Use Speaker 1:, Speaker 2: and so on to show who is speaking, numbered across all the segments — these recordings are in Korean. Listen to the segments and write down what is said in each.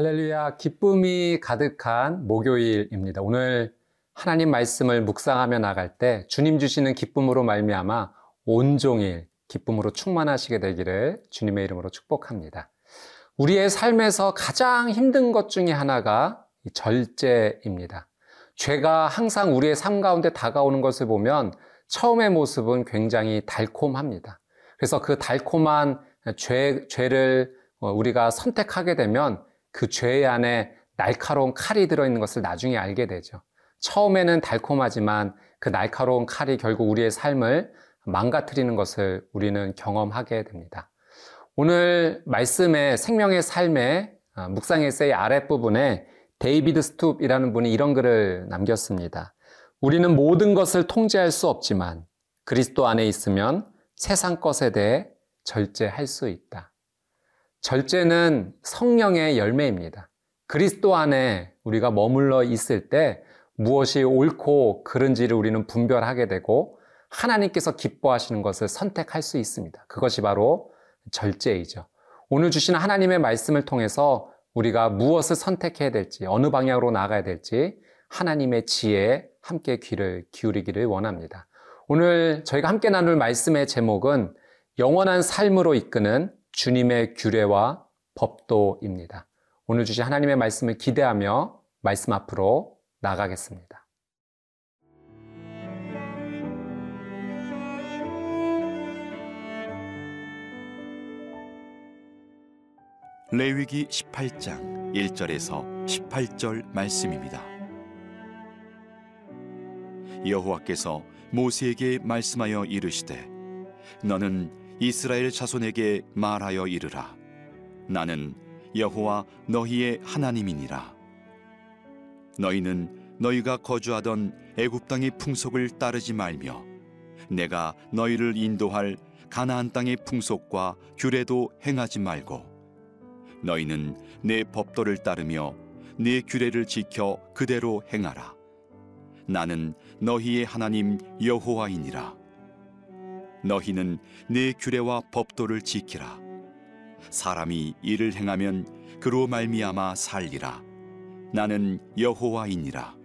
Speaker 1: 할렐루야, 기쁨이 가득한 목요일입니다. 오늘 하나님 말씀을 묵상하며 나갈 때 주님 주시는 기쁨으로 말미암아 온종일 기쁨으로 충만하시게 되기를 주님의 이름으로 축복합니다. 우리의 삶에서 가장 힘든 것 중에 하나가 절제입니다. 죄가 항상 우리의 삶 가운데 다가오는 것을 보면 처음의 모습은 굉장히 달콤합니다. 그래서 그 달콤한 죄, 죄를 우리가 선택하게 되면 그 죄 안에 날카로운 칼이 들어있는 것을 나중에 알게 되죠. 처음에는 달콤하지만 그 날카로운 칼이 결국 우리의 삶을 망가뜨리는 것을 우리는 경험하게 됩니다. 오늘 말씀의 생명의 삶의 아, 묵상 에세이 아랫부분에 데이비드 스툽이라는 분이 이런 글을 남겼습니다. 우리는 모든 것을 통제할 수 없지만 그리스도 안에 있으면 세상 것에 대해 절제할 수 있다. 절제는 성령의 열매입니다. 그리스도 안에 우리가 머물러 있을 때 무엇이 옳고 그른지를 우리는 분별하게 되고 하나님께서 기뻐하시는 것을 선택할 수 있습니다. 그것이 바로 절제이죠. 오늘 주시는 하나님의 말씀을 통해서 우리가 무엇을 선택해야 될지, 어느 방향으로 나가야 될지 하나님의 지혜에 함께 귀를 기울이기를 원합니다. 오늘 저희가 함께 나눌 말씀의 제목은 영원한 삶으로 이끄는 주님의 규례와 법도입니다. 오늘 주신 하나님의 말씀을 기대하며 말씀 앞으로 나가겠습니다.
Speaker 2: 레위기 18장 1절에서 18절 말씀입니다. 여호와께서 모세에게 말씀하여 이르시되 너는 이스라엘 자손에게 말하여 이르라. 나는 여호와 너희의 하나님이니라. 너희는 너희가 거주하던 애굽 땅의 풍속을 따르지 말며 내가 너희를 인도할 가나안 땅의 풍속과 규례도 행하지 말고 너희는 내 법도를 따르며 내 규례를 지켜 그대로 행하라. 나는 너희의 하나님 여호와이니라 너희는 내 규례와 법도를 지키라. 사람이 이를 행하면 그로 말미암아 살리라. 나는 여호와이니라.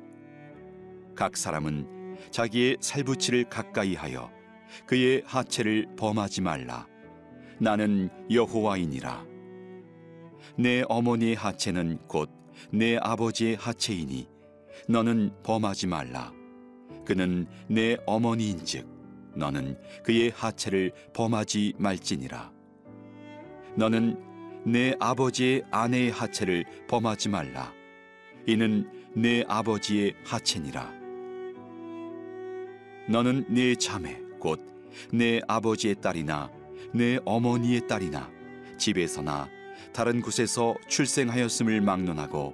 Speaker 2: 각 사람은 자기의 살부치를 가까이 하여 그의 하체를 범하지 말라. 나는 여호와이니라. 내 어머니의 하체는 곧 내 아버지의 하체이니 너는 범하지 말라. 그는 내 어머니인즉 너는 그의 하체를 범하지 말지니라. 너는 내 아버지의 아내의 하체를 범하지 말라. 이는 내 아버지의 하체니라. 너는 내 자매 곧 내 아버지의 딸이나 내 어머니의 딸이나 집에서나 다른 곳에서 출생하였음을 막론하고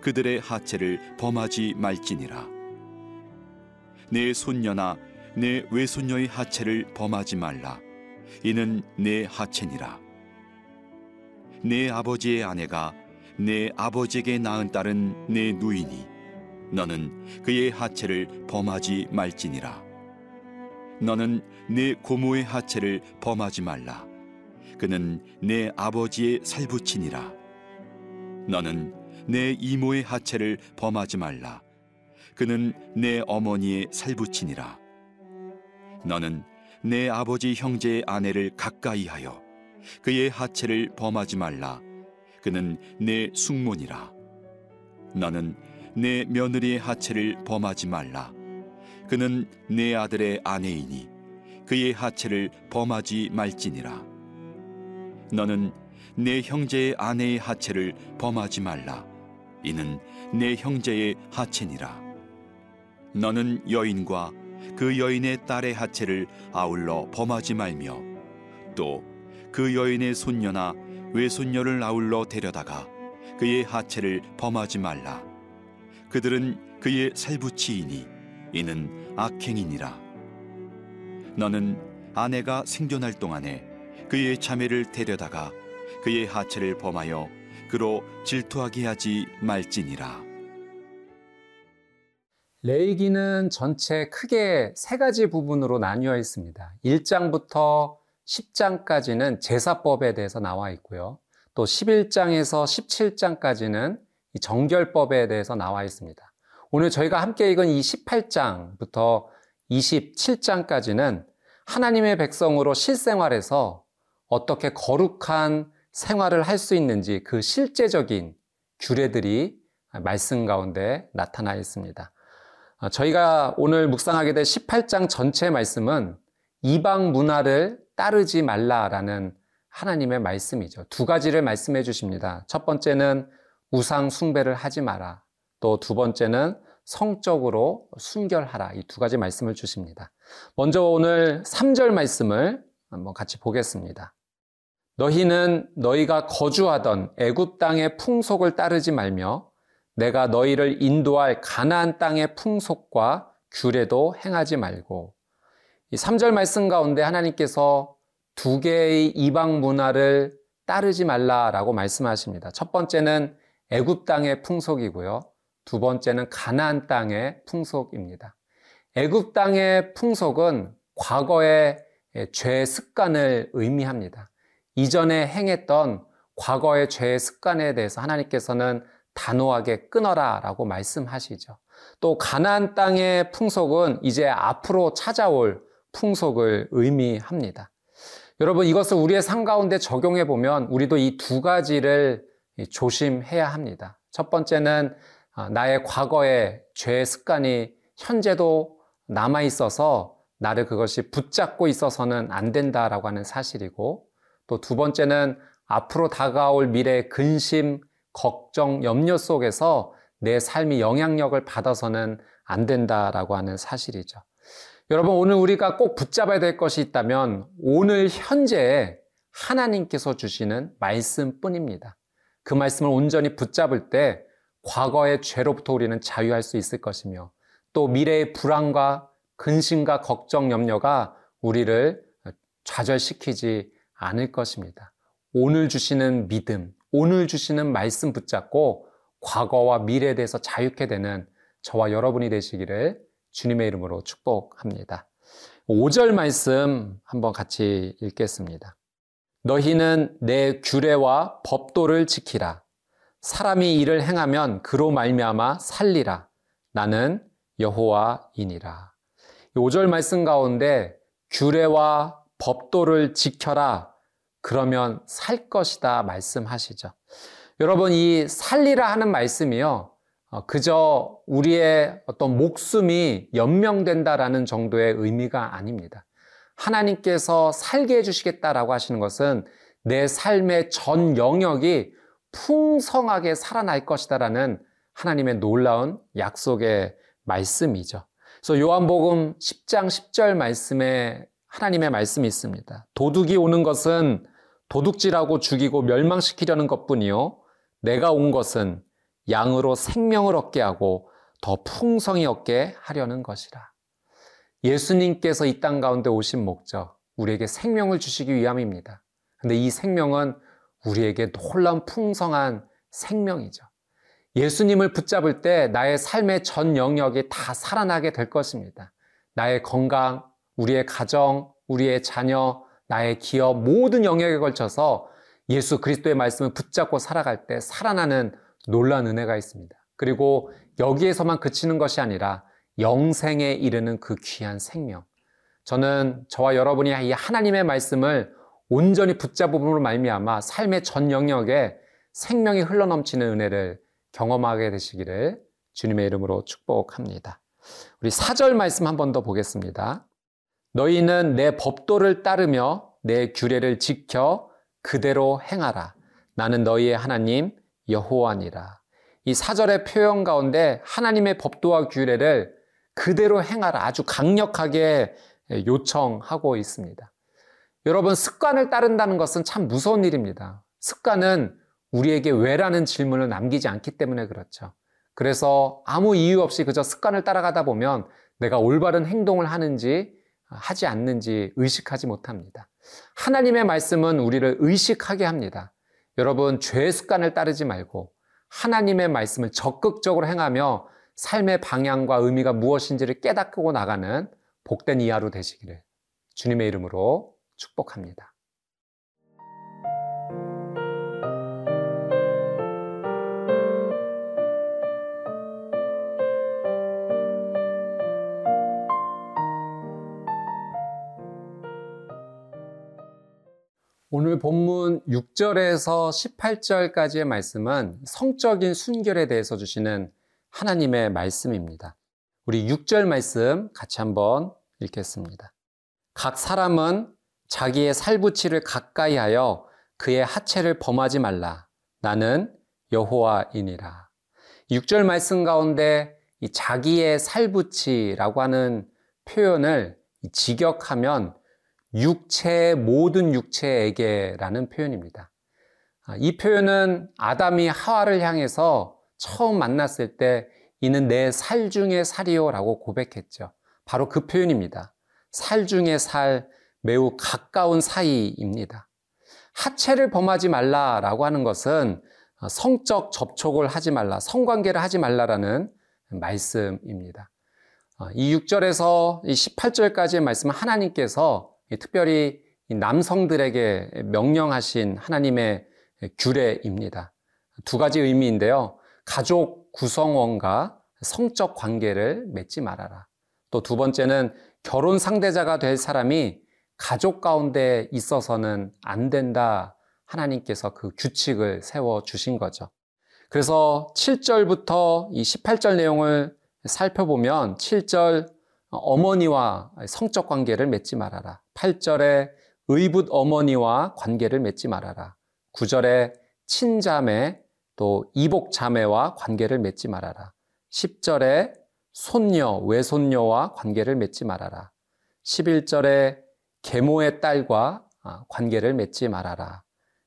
Speaker 2: 그들의 하체를 범하지 말지니라. 내 손녀나 내 외손녀의 하체를 범하지 말라. 이는 내 하체니라. 내 아버지의 아내가 내 아버지에게 낳은 딸은 내 누이니 너는 그의 하체를 범하지 말지니라. 너는 내 고모의 하체를 범하지 말라. 그는 내 아버지의 살부친이라. 너는 내 이모의 하체를 범하지 말라. 그는 내 어머니의 살부친이라. 너는 내 아버지 형제의 아내를 가까이 하여 그의 하체를 범하지 말라. 그는 내 숙모니라. 너는 내 며느리의 하체를 범하지 말라. 그는 내 아들의 아내이니 그의 하체를 범하지 말지니라. 너는 내 형제의 아내의 하체를 범하지 말라. 이는 내 형제의 하체니라. 너는 여인과 그 여인의 딸의 하체를 아울러 범하지 말며 또 그 여인의 손녀나 외손녀를 아울러 데려다가 그의 하체를 범하지 말라. 그들은 그의 살부치이니 이는 악행이니라. 너는 아내가 생존할 동안에 그의 자매를 데려다가 그의 하체를 범하여 그로 질투하게 하지 말지니라.
Speaker 1: 레이기는 전체 크게 세 가지 부분으로 나뉘어 있습니다. 1장부터 10장까지는 제사법에 대해서 나와 있고요. 또또 11장에서 17장까지는 이 정결법에 대해서 나와 있습니다. 오늘 저희가 함께 읽은 이 18장부터 27장까지는 하나님의 백성으로 실생활에서 어떻게 거룩한 생활을 할 수 있는지 그 실제적인 규례들이 말씀 가운데 나타나 있습니다. 어, 저희가 오늘 묵상하게 될 18장 전체 말씀은 이방 문화를 따르지 말라라는 하나님의 말씀이죠. 두 가지를 말씀해 주십니다. 첫 번째는 우상 숭배를 하지 마라. 또 두 번째는 성적으로 순결하라. 이 두 가지 말씀을 주십니다. 먼저 오늘 3절 말씀을 한번 같이 보겠습니다. 너희는 너희가 거주하던 애굽 땅의 풍속을 따르지 말며 내가 너희를 인도할 가나안 땅의 풍속과 규례도 행하지 말고 이 3절 말씀 가운데 하나님께서 두 개의 이방 문화를 따르지 말라라고 말씀하십니다. 첫 번째는 애굽 땅의 풍속이고요. 두 번째는 가나안 땅의 풍속입니다. 애굽 땅의 풍속은 과거의 죄 습관을 의미합니다. 이전에 행했던 과거의 죄 습관에 대해서 하나님께서는 단호하게 끊어라 라고 말씀하시죠. 또 가나안 땅의 풍속은 이제 앞으로 찾아올 풍속을 의미합니다. 여러분 이것을 우리의 삶 가운데 적용해 보면 우리도 이 두 가지를 조심해야 합니다. 첫 번째는 아, 나의 과거의 죄 습관이 현재도 남아 있어서 나를 그것이 붙잡고 있어서는 안 된다라고 하는 사실이고 또 두 번째는 앞으로 다가올 미래의 근심, 걱정, 염려 속에서 내 삶이 영향력을 받아서는 안 된다라고 하는 사실이죠. 여러분, 오늘 우리가 꼭 붙잡아야 될 것이 있다면 오늘 현재에 하나님께서 주시는 말씀 뿐입니다. 그 말씀을 온전히 붙잡을 때 과거의 죄로부터 우리는 자유할 수 있을 것이며 또 미래의 불안과 근심과 걱정, 염려가 우리를 좌절시키지 않을 것입니다. 오늘 주시는 믿음, 오늘 주시는 말씀 붙잡고 과거와 미래에 대해서 자유케 되는 저와 여러분이 되시기를 주님의 이름으로 축복합니다. 5절 말씀 한번 같이 읽겠습니다. 너희는 내 규례와 법도를 지키라. 사람이 이를 행하면 그로 말미암아 살리라. 나는 여호와이니라. 5절 말씀 가운데 규례와 법도를 지켜라. 그러면 살 것이다 말씀하시죠. 여러분 이 살리라 하는 말씀이요. 어, 그저 우리의 어떤 목숨이 연명된다라는 정도의 의미가 아닙니다. 하나님께서 살게 해주시겠다라고 하시는 것은 내 삶의 전 영역이 풍성하게 살아날 것이다라는 하나님의 놀라운 약속의 말씀이죠. 그래서 요한복음 10장 10절 말씀에 하나님의 말씀이 있습니다. 도둑이 오는 것은 도둑질하고 죽이고 멸망시키려는 것뿐이요. 내가 온 것은 양으로 생명을 얻게 하고 더 풍성히 얻게 하려는 것이라. 예수님께서 이 땅 가운데 오신 목적, 우리에게 생명을 주시기 위함입니다. 근데 이 생명은 우리에게 놀라운 풍성한 생명이죠. 예수님을 붙잡을 때 나의 삶의 전 영역이 다 살아나게 될 것입니다. 나의 건강, 우리의 가정, 우리의 자녀, 나의 기업 모든 영역에 걸쳐서 예수 그리스도의 말씀을 붙잡고 살아갈 때 살아나는 놀란 은혜가 있습니다. 그리고 여기에서만 그치는 것이 아니라 영생에 이르는 그 귀한 생명. 저는 저와 여러분이 이 하나님의 말씀을 온전히 붙잡음으로 말미암아 삶의 전 영역에 생명이 흘러넘치는 은혜를 경험하게 되시기를 주님의 이름으로 축복합니다. 우리 사절 말씀 한 번 더 보겠습니다. 너희는 내 법도를 따르며 내 규례를 지켜 그대로 행하라. 나는 너희의 하나님 여호와니라. 이 사절의 표현 가운데 하나님의 법도와 규례를 그대로 행하라. 아주 강력하게 요청하고 있습니다. 여러분, 습관을 따른다는 것은 참 무서운 일입니다. 습관은 우리에게 왜라는 질문을 남기지 않기 때문에 그렇죠. 그래서 아무 이유 없이 그저 습관을 따라가다 보면 내가 올바른 행동을 하는지 하지 않는지 의식하지 못합니다. 하나님의 말씀은 우리를 의식하게 합니다. 여러분, 죄의 습관을 따르지 말고 하나님의 말씀을 적극적으로 행하며 삶의 방향과 의미가 무엇인지를 깨닫고 나가는 복된 이하로 되시기를 주님의 이름으로 축복합니다. 오늘 본문 6절에서 18절까지의 말씀은 성적인 순결에 대해서 주시는 하나님의 말씀입니다. 우리 6절 말씀 같이 한번 읽겠습니다. 각 사람은 자기의 살부치를 가까이 하여 그의 하체를 범하지 말라. 나는 여호와이니라. 6절 말씀 가운데 이 자기의 살부치라고 하는 표현을 직역하면 육체의 모든 육체에게라는 표현입니다. 아, 이 표현은 아담이 하와를 향해서 처음 만났을 때 이는 내 살 중의 살이요라고 고백했죠. 바로 그 표현입니다. 살 중의 살, 매우 가까운 사이입니다. 하체를 범하지 말라라고 하는 것은 성적 접촉을 하지 말라, 성관계를 하지 말라라는 말씀입니다. 어, 이 6절에서 이 18절까지의 말씀은 하나님께서 특별히 남성들에게 명령하신 하나님의 규례입니다. 두 가지 의미인데요. 가족 구성원과 성적 관계를 맺지 말아라. 또 두 번째는 결혼 상대자가 될 사람이 가족 가운데 있어서는 안 된다. 하나님께서 그 규칙을 세워 주신 거죠. 그래서 7절부터 이 18절 내용을 살펴보면 7절 어머니와 성적 관계를 맺지 말아라. 8절에 의붓 어머니와 관계를 맺지 말아라. 9절에 친자매 또 이복 자매와 관계를 맺지 말아라. 10절에 손녀, 외손녀와 관계를 맺지 말아라. 11절에 계모의 딸과 아, 관계를 맺지 말아라.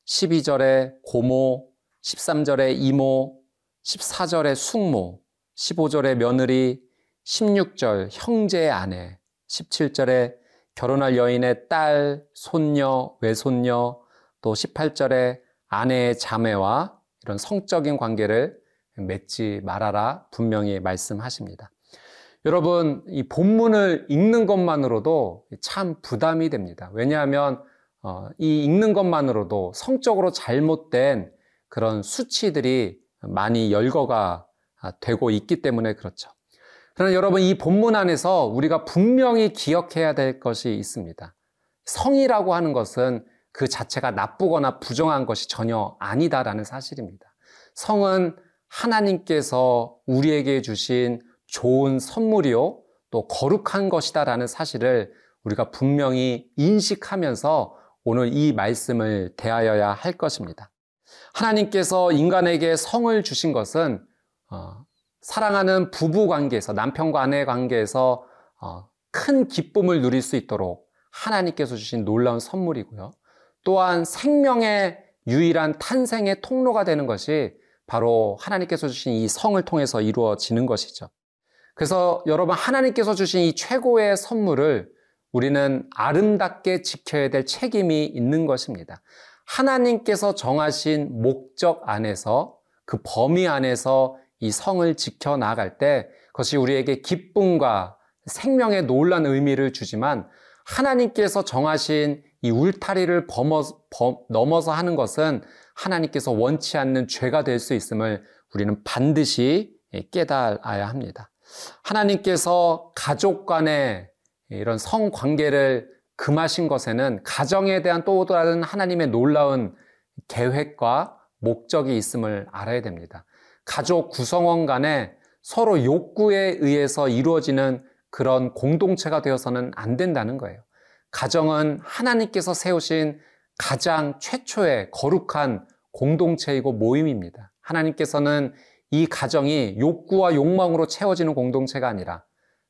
Speaker 1: 12절에 고모, 13절에 이모, 14절에 숙모, 15절에 며느리, 16절 형제의 아내, 17절에 결혼할 여인의 딸, 손녀, 외손녀, 또 18절에 아내의 자매와 이런 성적인 관계를 맺지 말아라 분명히 말씀하십니다. 여러분, 이 본문을 읽는 것만으로도 참 부담이 됩니다. 왜냐하면 어, 이 읽는 것만으로도 성적으로 잘못된 그런 수치들이 많이 열거가 되고 있기 때문에 그렇죠. 그러나 여러분 이 본문 안에서 우리가 분명히 기억해야 될 것이 있습니다. 성이라고 하는 것은 그 자체가 나쁘거나 부정한 것이 전혀 아니다라는 사실입니다. 성은 하나님께서 우리에게 주신 좋은 선물이요, 또 거룩한 것이다라는 사실을 우리가 분명히 인식하면서 오늘 이 말씀을 대하여야 할 것입니다. 하나님께서 인간에게 성을 주신 것은 어, 사랑하는 부부 관계에서 남편과 아내 관계에서 어, 큰 기쁨을 누릴 수 있도록 하나님께서 주신 놀라운 선물이고요. 또한 생명의 유일한 탄생의 통로가 되는 것이 바로 하나님께서 주신 이 성을 통해서 이루어지는 것이죠. 그래서 여러분 하나님께서 주신 이 최고의 선물을 우리는 아름답게 지켜야 될 책임이 있는 것입니다. 하나님께서 정하신 목적 안에서 그 범위 안에서 이 성을 지켜나갈 때 그것이 우리에게 기쁨과 생명의 놀란 의미를 주지만 하나님께서 정하신 이 울타리를 범어, 범, 넘어서 하는 것은 하나님께서 원치 않는 죄가 될 수 있음을 우리는 반드시 깨달아야 합니다. 하나님께서 가족 간의 이런 성 관계를 금하신 것에는 가정에 대한 또 다른 하나님의 놀라운 계획과 목적이 있음을 알아야 됩니다. 가족 구성원 간에 서로 욕구에 의해서 이루어지는 그런 공동체가 되어서는 안 된다는 거예요. 가정은 하나님께서 세우신 가장 최초의 거룩한 공동체이고 모임입니다. 하나님께서는 이 가정이 욕구와 욕망으로 채워지는 공동체가 아니라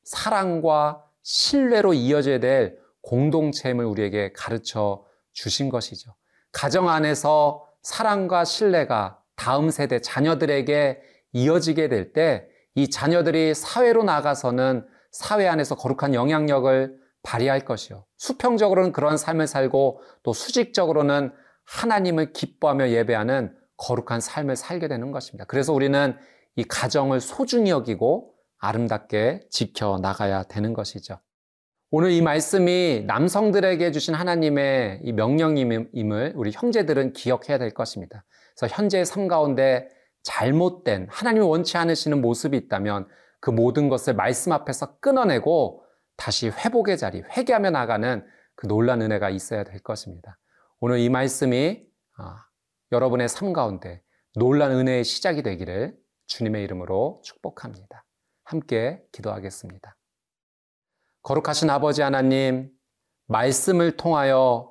Speaker 1: 사랑과 신뢰로 이어져야 될 공동체임을 우리에게 가르쳐 주신 것이죠. 가정 안에서 사랑과 신뢰가 다음 세대 자녀들에게 이어지게 될 때 이 자녀들이 사회로 나가서는 사회 안에서 거룩한 영향력을 발휘할 것이요. 수평적으로는 그런 삶을 살고 또 수직적으로는 하나님을 기뻐하며 예배하는 거룩한 삶을 살게 되는 것입니다. 그래서 우리는 이 가정을 소중히 여기고 아름답게 지켜 나가야 되는 것이죠. 오늘 이 말씀이 남성들에게 주신 하나님의 이 명령임을 우리 형제들은 기억해야 될 것입니다. 그래서 현재의 삶 가운데 잘못된 하나님이 원치 않으시는 모습이 있다면 그 모든 것을 말씀 앞에서 끊어내고 다시 회복의 자리, 회개하며 나가는 그 놀란 은혜가 있어야 될 것입니다. 오늘 이 말씀이 아, 여러분의 삶 가운데 놀란 은혜의 시작이 되기를 주님의 이름으로 축복합니다. 함께 기도하겠습니다. 거룩하신 아버지 하나님, 말씀을 통하여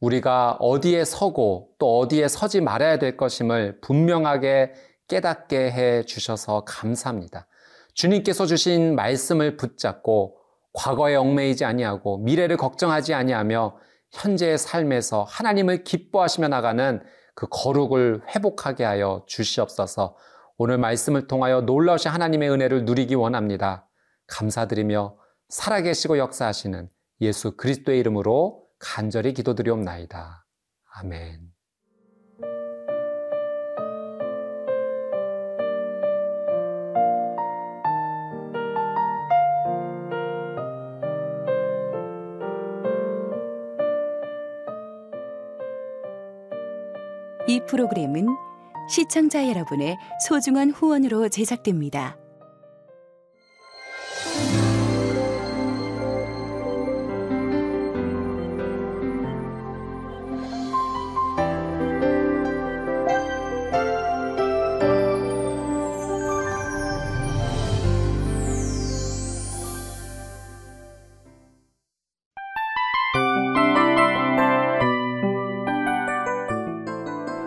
Speaker 1: 우리가 어디에 서고 또 어디에 서지 말아야 될 것임을 분명하게 깨닫게 해 주셔서 감사합니다. 주님께서 주신 말씀을 붙잡고 과거에 얽매이지 아니하고 미래를 걱정하지 아니하며 현재의 삶에서 하나님을 기뻐하시며 나가는 그 거룩을 회복하게 하여 주시옵소서. 오늘 말씀을 통하여 놀라우신 하나님의 은혜를 누리기 원합니다. 감사드리며 살아계시고 역사하시는 예수 그리스도의 이름으로 간절히 기도드리옵나이다. 아멘.
Speaker 3: 이 프로그램은 시청자 여러분의 소중한 후원으로 제작됩니다.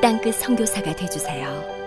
Speaker 3: 땅끝 선교사가 되주세요.